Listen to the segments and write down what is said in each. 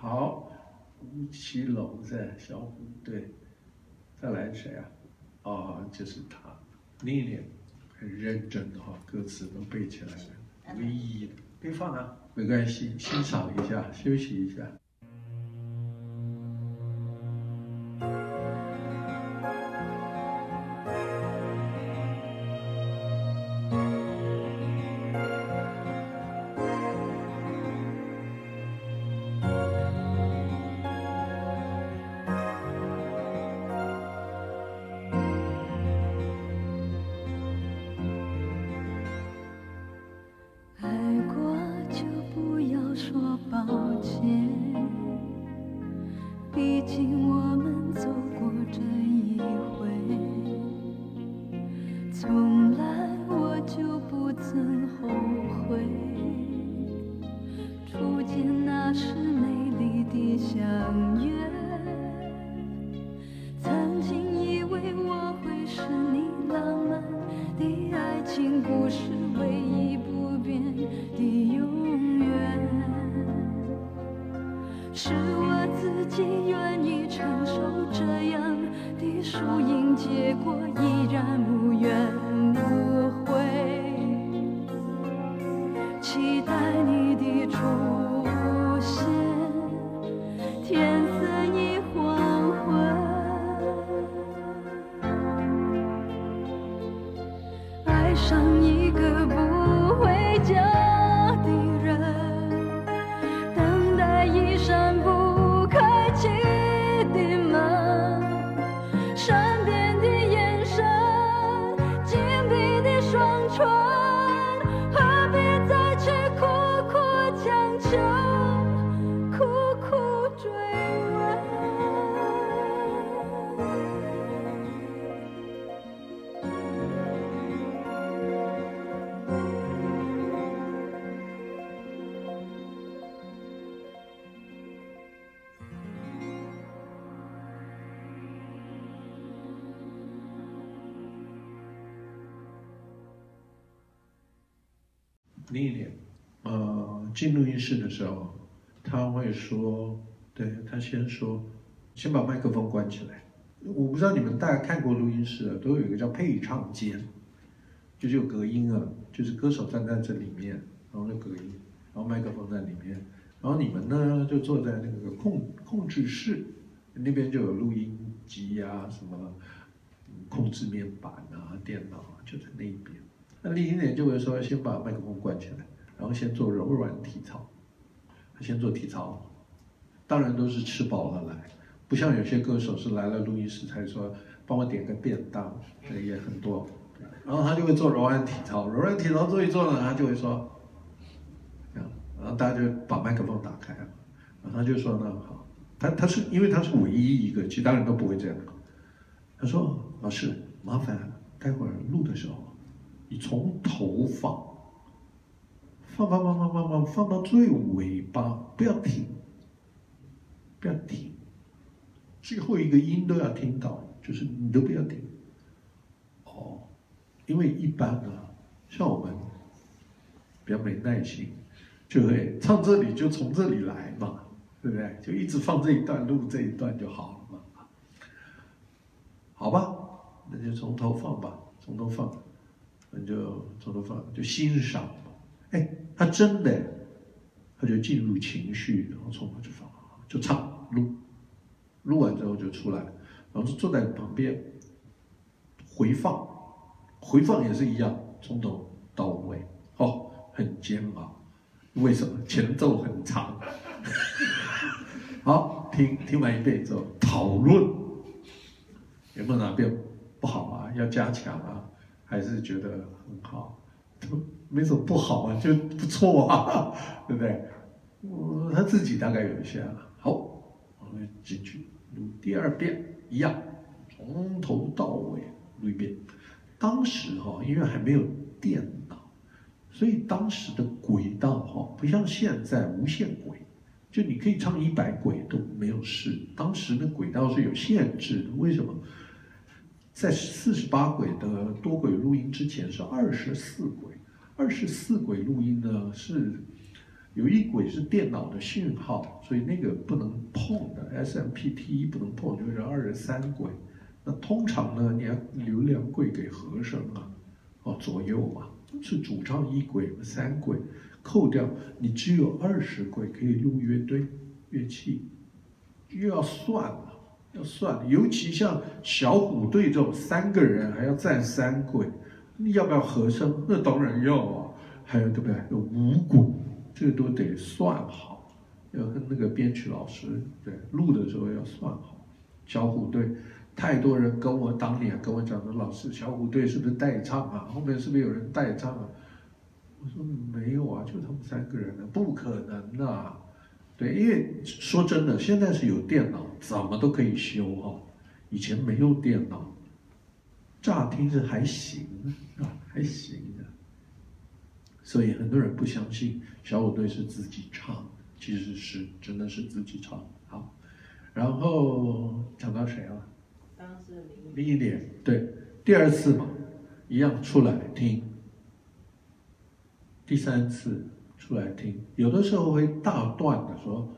好，吴奇隆在小虎队，再来谁啊？哦，就是他，那一年很认真的哈，歌词都背起来了，唯一的，可以放啊，没关系，欣赏一下，休息一下。毕竟我们走过这一回。另一点，呃，进录音室的时候，他会说，对，他先说，先把麦克风关起来。我不知道你们大家看过录音室啊，都有一个叫配唱间，就是有隔音啊，就是歌手站在这里面，然后就隔音，然后麦克风在里面，然后你们呢就坐在那个控控制室，那边就有录音机呀、什么控制面板啊，电脑啊，就在那边。那另一点就会说，先把麦克风关起来，然后先做柔软体操，先做体操，当然都是吃饱了来，不像有些歌手是来了录音室才说帮我点个便当，这也很多，然后他就会做柔软体操，柔软体操做一做呢，他就会说，这样，然后大家就把麦克风打开了，然后他就说呢，好，他他是因为他是唯一一个，其他人都不会这样，他说老师麻烦待会儿录的时候。你从头放，放放放放放放放到最尾巴，不要停，不要停，最后一个音都要听到，就是你都不要停。哦，因为一般呢，像我们比较没耐心，就会唱这里就从这里来嘛，对不对？就一直放这一段录这一段就好了嘛。好吧，那就从头放吧，从头放。那就从头放，就欣赏嘛。哎，他真的，他就进入情绪，然后从头就放，就唱录，录完之后就出来，然后就坐在旁边回放，回放也是一样，从头到尾，哦，很煎熬。为什么？前奏很长。好，听听完一遍之后讨论，有没有哪边不好啊？要加强啊？还是觉得很好，都 没什么不好啊，就不错啊，对不对？我他自己大概有一些啊好，我们进去录第二遍，一样，从头到尾录一遍。当时哈，因为还没有电脑，所以当时的轨道哈，不像现在无限轨，就你可以唱一百轨都没有事。当时的轨道是有限制的，为什么？在四十八轨的多轨录音之前是二十四轨，二十四轨录音呢是有一轨是电脑的讯号，所以那个不能碰的，SMPTE 不能碰，就是二十三轨。那通常呢，你要留两轨给和声啊，哦左右嘛，是主唱一轨三轨，扣掉你只有二十轨可以录乐队乐器，又要算了，要算，尤其像小虎队这种三个人还要站三轨，你要不要和声？那当然要啊，还有对不对？有五轨，这个都得算好，要跟那个编曲老师对录的时候要算好，小虎队。太多人跟我当年跟我讲的，老师，小虎队是不是代唱啊？后面是不是有人代唱啊？我说没有啊，就他们三个人呢，不可能的啊。对，因为说真的，现在是有电脑，怎么都可以修哈。以前没有电脑，乍听是还行啊，还行的。所以很多人不相信小虎队是自己唱，其实是真的是自己唱。好，然后讲到谁了？另一点，对，第二次嘛，一样出来听。第三次出来听，有的时候会大段的说，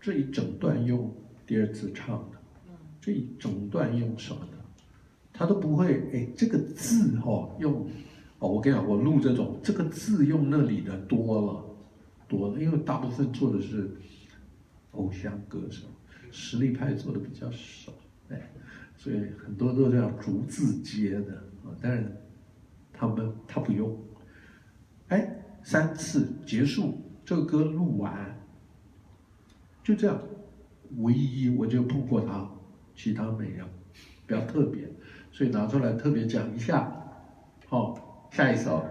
这一整段用第二次唱的，这一整段用什么的，他都不会。哎，这个字哦，用哦，我跟你讲，我录这种，这个字用那里的多了，多了，因为大部分做的是偶像歌手，实力派做的比较少，哎。所以很多都是要逐字接的啊，但是他们他不用，哎，三次结束，这个歌录完，就这样，唯一我就碰过他，其他没有，比较特别，所以拿出来特别讲一下，好，下一首。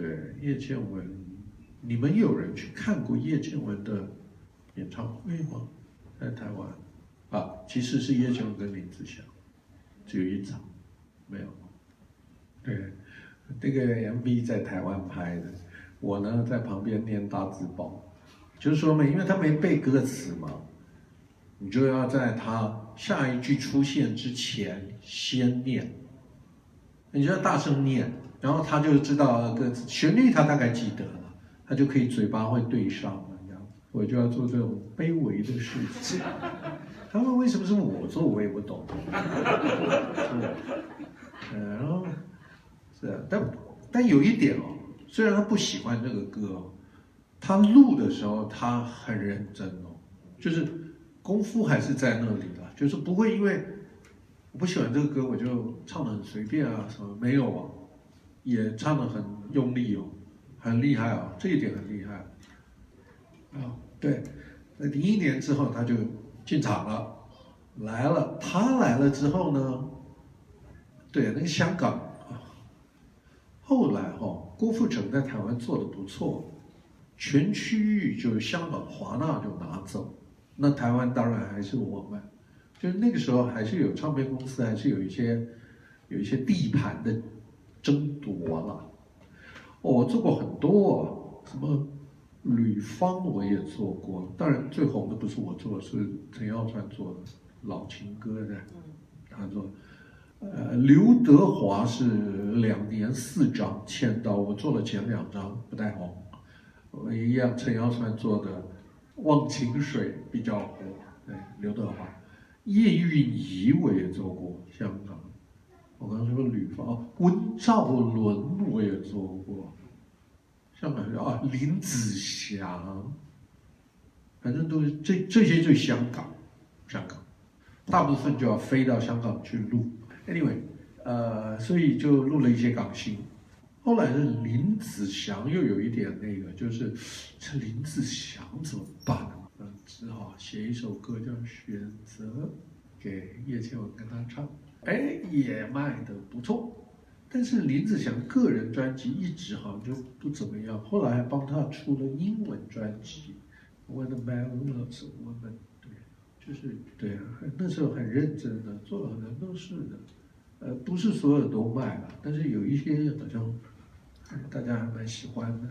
对叶倩文，你们有人去看过叶倩文的演唱会吗？在台湾啊，其实是叶倩文跟林子祥，只有一场，没有。对，这个 MV 在台湾拍的，我呢在旁边念大字报，就是说嘛，因为他没背歌词嘛，你就要在他下一句出现之前先念，你就要大声念。然后他就知道歌词旋律，他大概记得了，他就可以嘴巴会对上了，这样。我就要做这种卑微的事情。他们为什么是我做，我也不懂。然后是，但但有一点哦，虽然他不喜欢这个歌，他录的时候他很认真哦，就是功夫还是在那里的，就是不会因为我不喜欢这个歌，我就唱得很随便啊什么，没有啊。也唱得很用力哦，很厉害哦，这一点很厉害。啊，对，在零一年之后他就进场了，来了。他来了之后呢，对，那个香港啊，后来哈、哦，郭富城在台湾做的不错，全区域就是香港华纳就拿走，那台湾当然还是我们，就是那个时候还是有唱片公司，还是有一些有一些地盘的争。哦，我做过很多，什么吕方我也做过，当然最红的不是我做的，是陈耀川做的《老情歌》的，他做。呃，刘德华是两年四张签到，我做了前两张不太红，我一样陈耀川做的《忘情水》比较火，对，刘德华，叶蕴仪我也做过香港，我刚才说吕方，温兆伦我也做过，香港啊林子祥，反正都是这这些就香港，香港，大部分就要飞到香港去录。Anyway，呃，所以就录了一些港星。后来的林子祥又有一点那个，就是这林子祥怎么办呢？嗯，只好写一首歌叫《选择》，给叶倩文跟他唱。哎，也卖得不错。但是林子祥个人专辑一直好像就不怎么样。后来还帮他出了英文专辑《When a Man Loves a Woman》，对，就是对啊，那时候很认真的，做了很多事的。呃，不是所有都卖了，但是有一些好像大家还蛮喜欢的。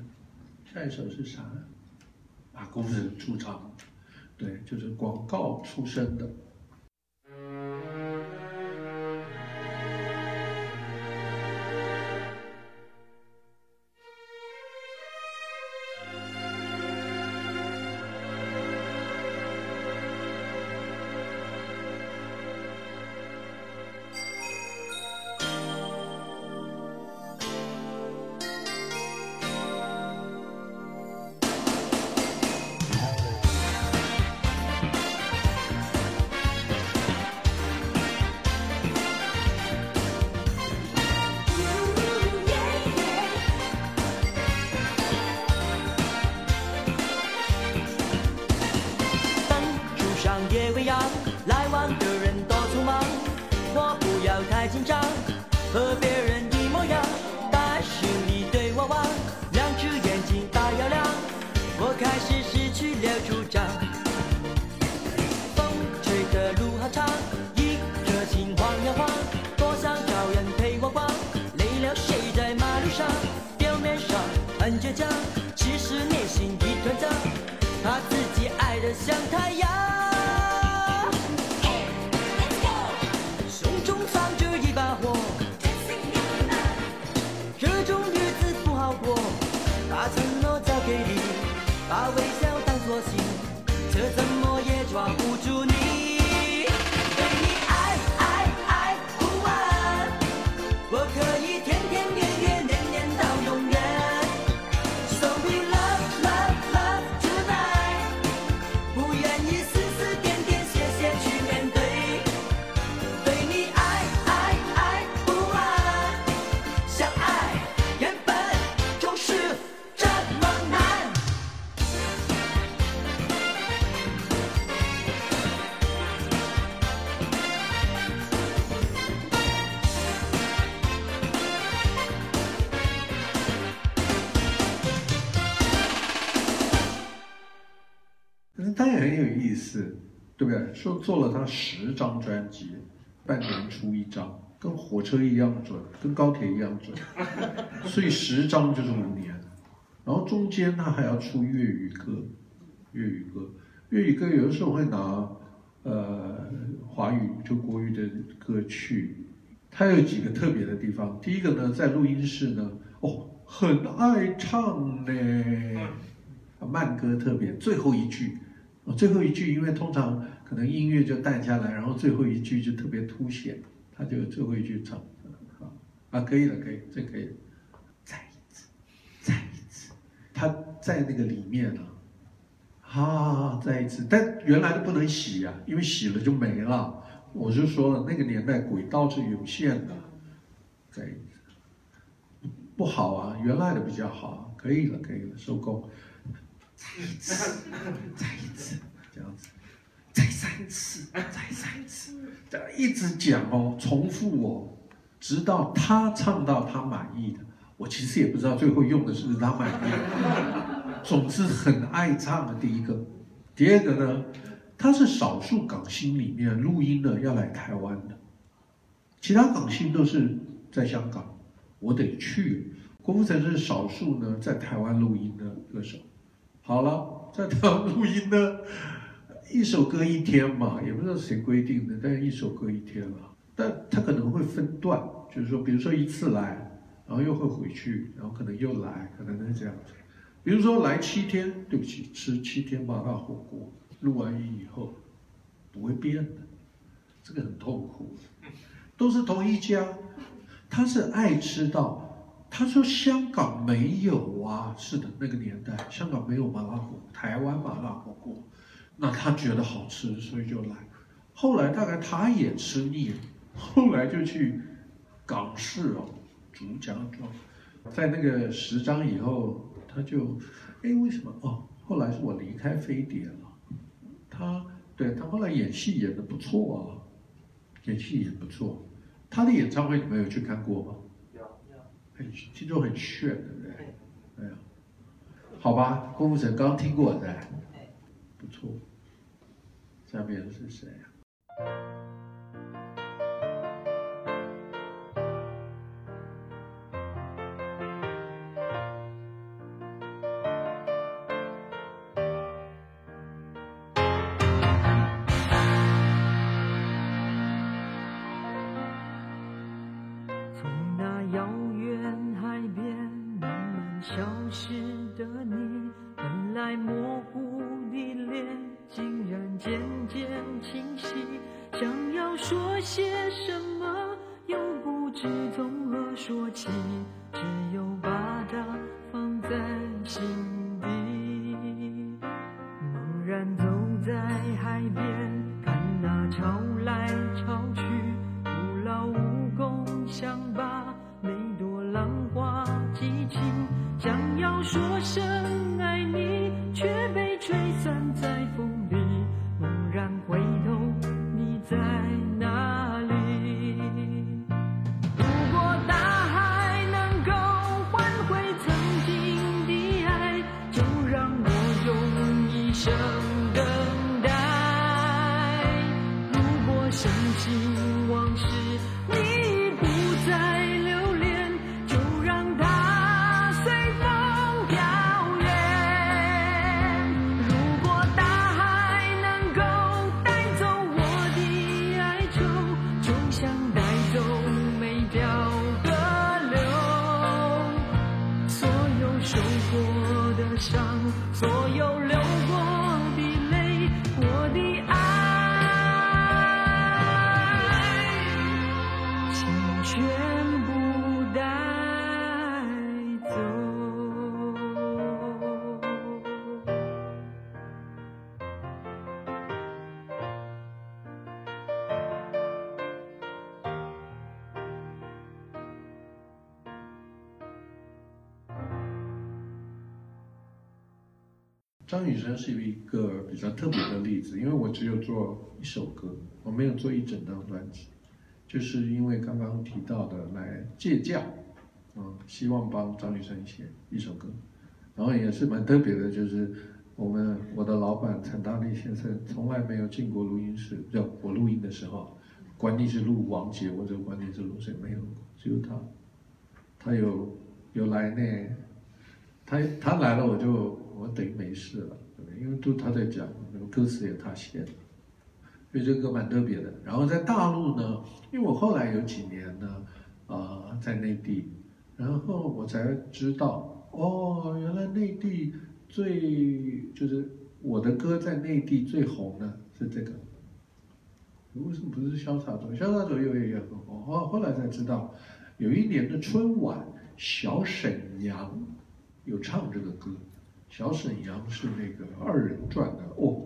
下一首是啥？啊，工人出场，对，就是广告出身的。是失去了主张。风吹的路好长一颗心晃呀晃多想找人陪我逛。累了睡在马路上表面上很倔强其实内心一团糟。怕自己爱的像他说做了他十张专辑，半年出一张，跟火车一样准，跟高铁一样准，所以十张就是五年。然后中间他还要出粤语歌，粤语歌，粤语歌有的时候会拿呃华语就国语的歌曲。他有几个特别的地方，第一个呢，在录音室呢，哦，很爱唱呢，慢歌特别，最后一句。最后一句，因为通常可能音乐就淡下来，然后最后一句就特别凸显，他就最后一句唱，啊，可以了，可以，这可以，再一次，再一次，他在那个里面呢，啊，再一次，但原来的不能洗呀、因为洗了就没了。我就说了，那个年代轨道是有限的，再一次，不好啊，原来的比较好，可以了，可以了，收工。再一次，再一次，这样子，再三次，再三次，这一直讲哦，重复哦，直到他唱到他满意的，我其实也不知道最后用的是不是他满意。总之很爱唱的第一个，第二个呢，他是少数港星里面录音的要来台湾的，其他港星都是在香港，我得去。郭富城是少数呢在台湾录音的歌手。好了，在台湾录音呢，一首歌一天嘛，也不知道谁规定的，但是一首歌一天了。但他可能会分段，就是说，比如说一次来，然后又会回去，然后可能又来，可能是这样子。比如说来七天，对不起，吃七天麻辣火锅，录完音以后不会变的，这个很痛苦。都是同一家，他是爱吃到。他说香港没有啊，是的，那个年代香港没有麻辣火锅，台湾麻辣火锅，那他觉得好吃，所以就来。后来大概他也吃腻了。后来就去港式哦，竹荚庄，在那个十张以后，他就，哎，为什么哦？后来是我离开飞碟了，他对他后来演戏演得不错啊，演戏演不错。他的演唱会你们有去看过吗？有有，很听说很炫，对不对？哎呀，好吧，郭富城刚听过的，不错。下面是谁啊？说声的伤所有流过张雨生是一个比较特别的例子，因为我只有做一首歌，我没有做一整张专辑，就是因为刚刚提到的来借教，嗯，希望帮张雨生写一首歌，然后也是蛮特别的，就是我们我的老板陈大力先生从来没有进过录音室，就我录音的时候，管你是录王杰或者管你是录谁，没有，只有他，他有有来那，他他来了我就。我等于没事了，对不对？因为都他在讲，那个歌词也他写的，所以这个蛮特别的。然后在大陆呢，因为我后来有几年呢，啊、在内地，然后我才知道，哦，原来内地最就是我的歌在内地最红的是这个。为什么不是潇洒走？潇洒走又也很红。后后来才知道，有一年的春晚，小沈阳有唱这个歌。小沈阳是那个二人转的哦，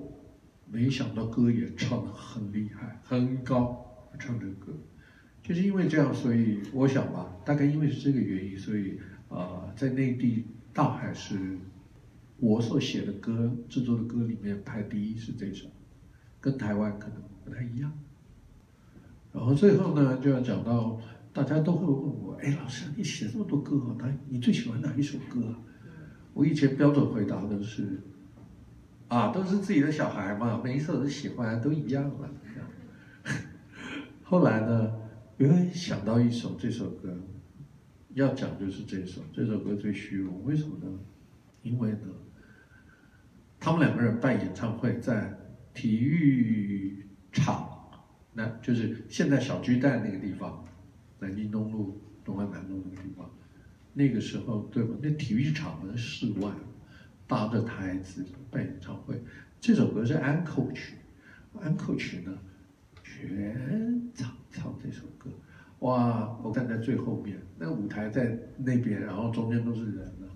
没想到歌也唱得很厉害，很高，唱这个歌，就是因为这样，所以我想吧，大概因为是这个原因，所以啊、呃，在内地大海是我所写的歌、制作的歌里面排第一是这首，跟台湾可能不太一样。然后最后呢，就要讲到大家都会问我，哎，老师，你写这么多歌，那你最喜欢哪一首歌？我以前标准回答的是，啊，都是自己的小孩嘛，每一首都喜欢，都一样了。后来呢，因为想到一首这首歌，要讲就是这首，这首歌最虚荣，为什么呢？因为呢，他们两个人办演唱会在体育场，那就是现在小巨蛋那个地方，南京东路、东环南路那个地方。那个时候，对吧？那体育场的室外，搭着台子办演唱会。这首歌是安可曲，安可曲呢，全场唱这首歌。哇！我站在最后面，那舞台在那边，然后中间都是人呢，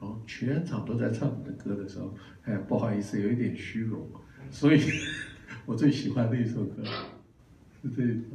然后全场都在唱你的歌的时候，哎，不好意思，有一点虚荣。所以，我最喜欢的一首歌是这一首。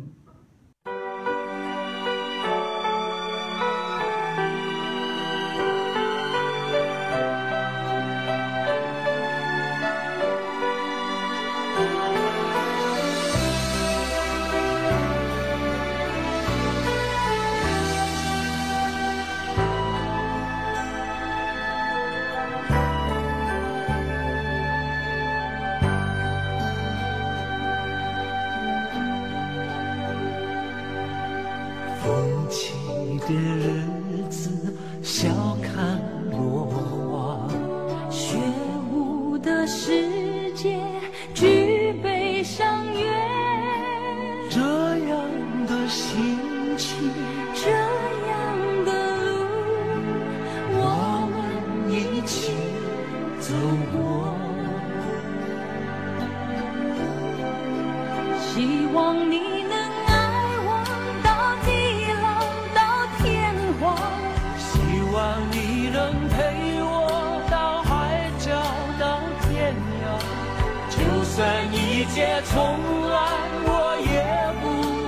从来我也不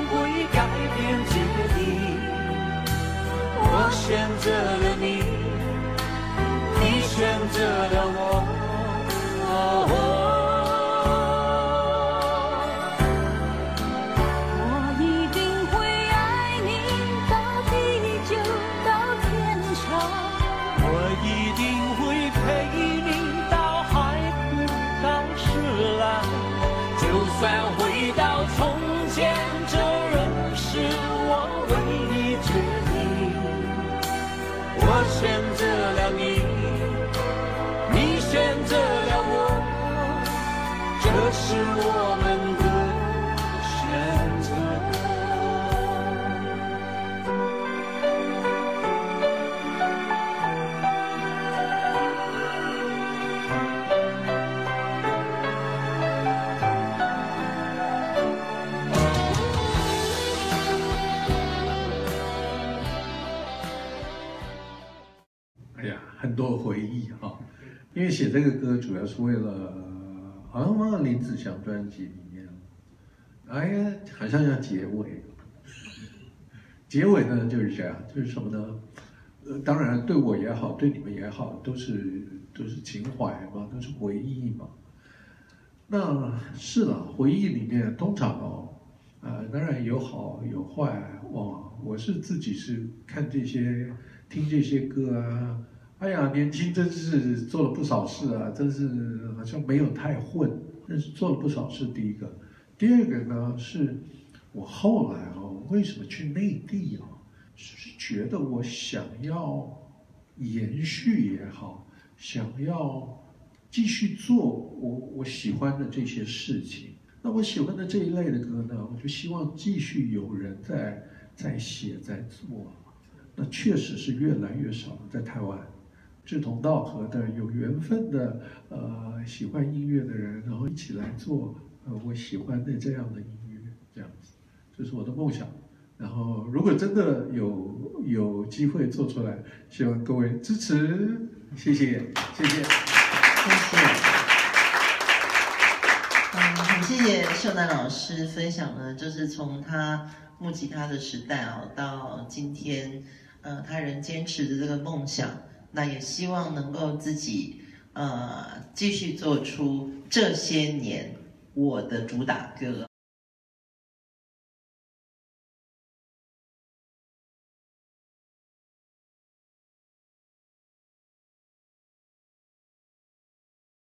会改变决定我选择了你选择了你你选择因为写这个歌主要是为了，好像放到林子祥专辑里面，哎呀，好像要结尾。结尾呢就是这样，就是什么呢？呃，当然对我也好，对你们也好，都是都是情怀嘛，都是回忆嘛。那是了，回忆里面通常哦，啊、呃，当然有好有坏。哇，我是自己是看这些，听这些歌啊。哎呀，年轻真是做了不少事啊！真是好像没有太混，但是做了不少事。第一个，第二个呢，是我后来啊，为什么去内地啊？是觉得我想要延续也好，想要继续做我我喜欢的这些事情。那我喜欢的这一类的歌呢，我就希望继续有人在在写在做。那确实是越来越少了，在台湾。志同道合的、有缘分的，呃，喜欢音乐的人，然后一起来做，呃，我喜欢的这样的音乐，这样子，这是我的梦想。然后，如果真的有有机会做出来，希望各位支持，谢谢，谢谢，谢谢。嗯，很谢谢秀楠老师分享的，就是从他木吉他的时代啊，到今天，呃，他仍坚持着这个梦想。那也希望能够自己，呃，继续做出这些年我的主打歌。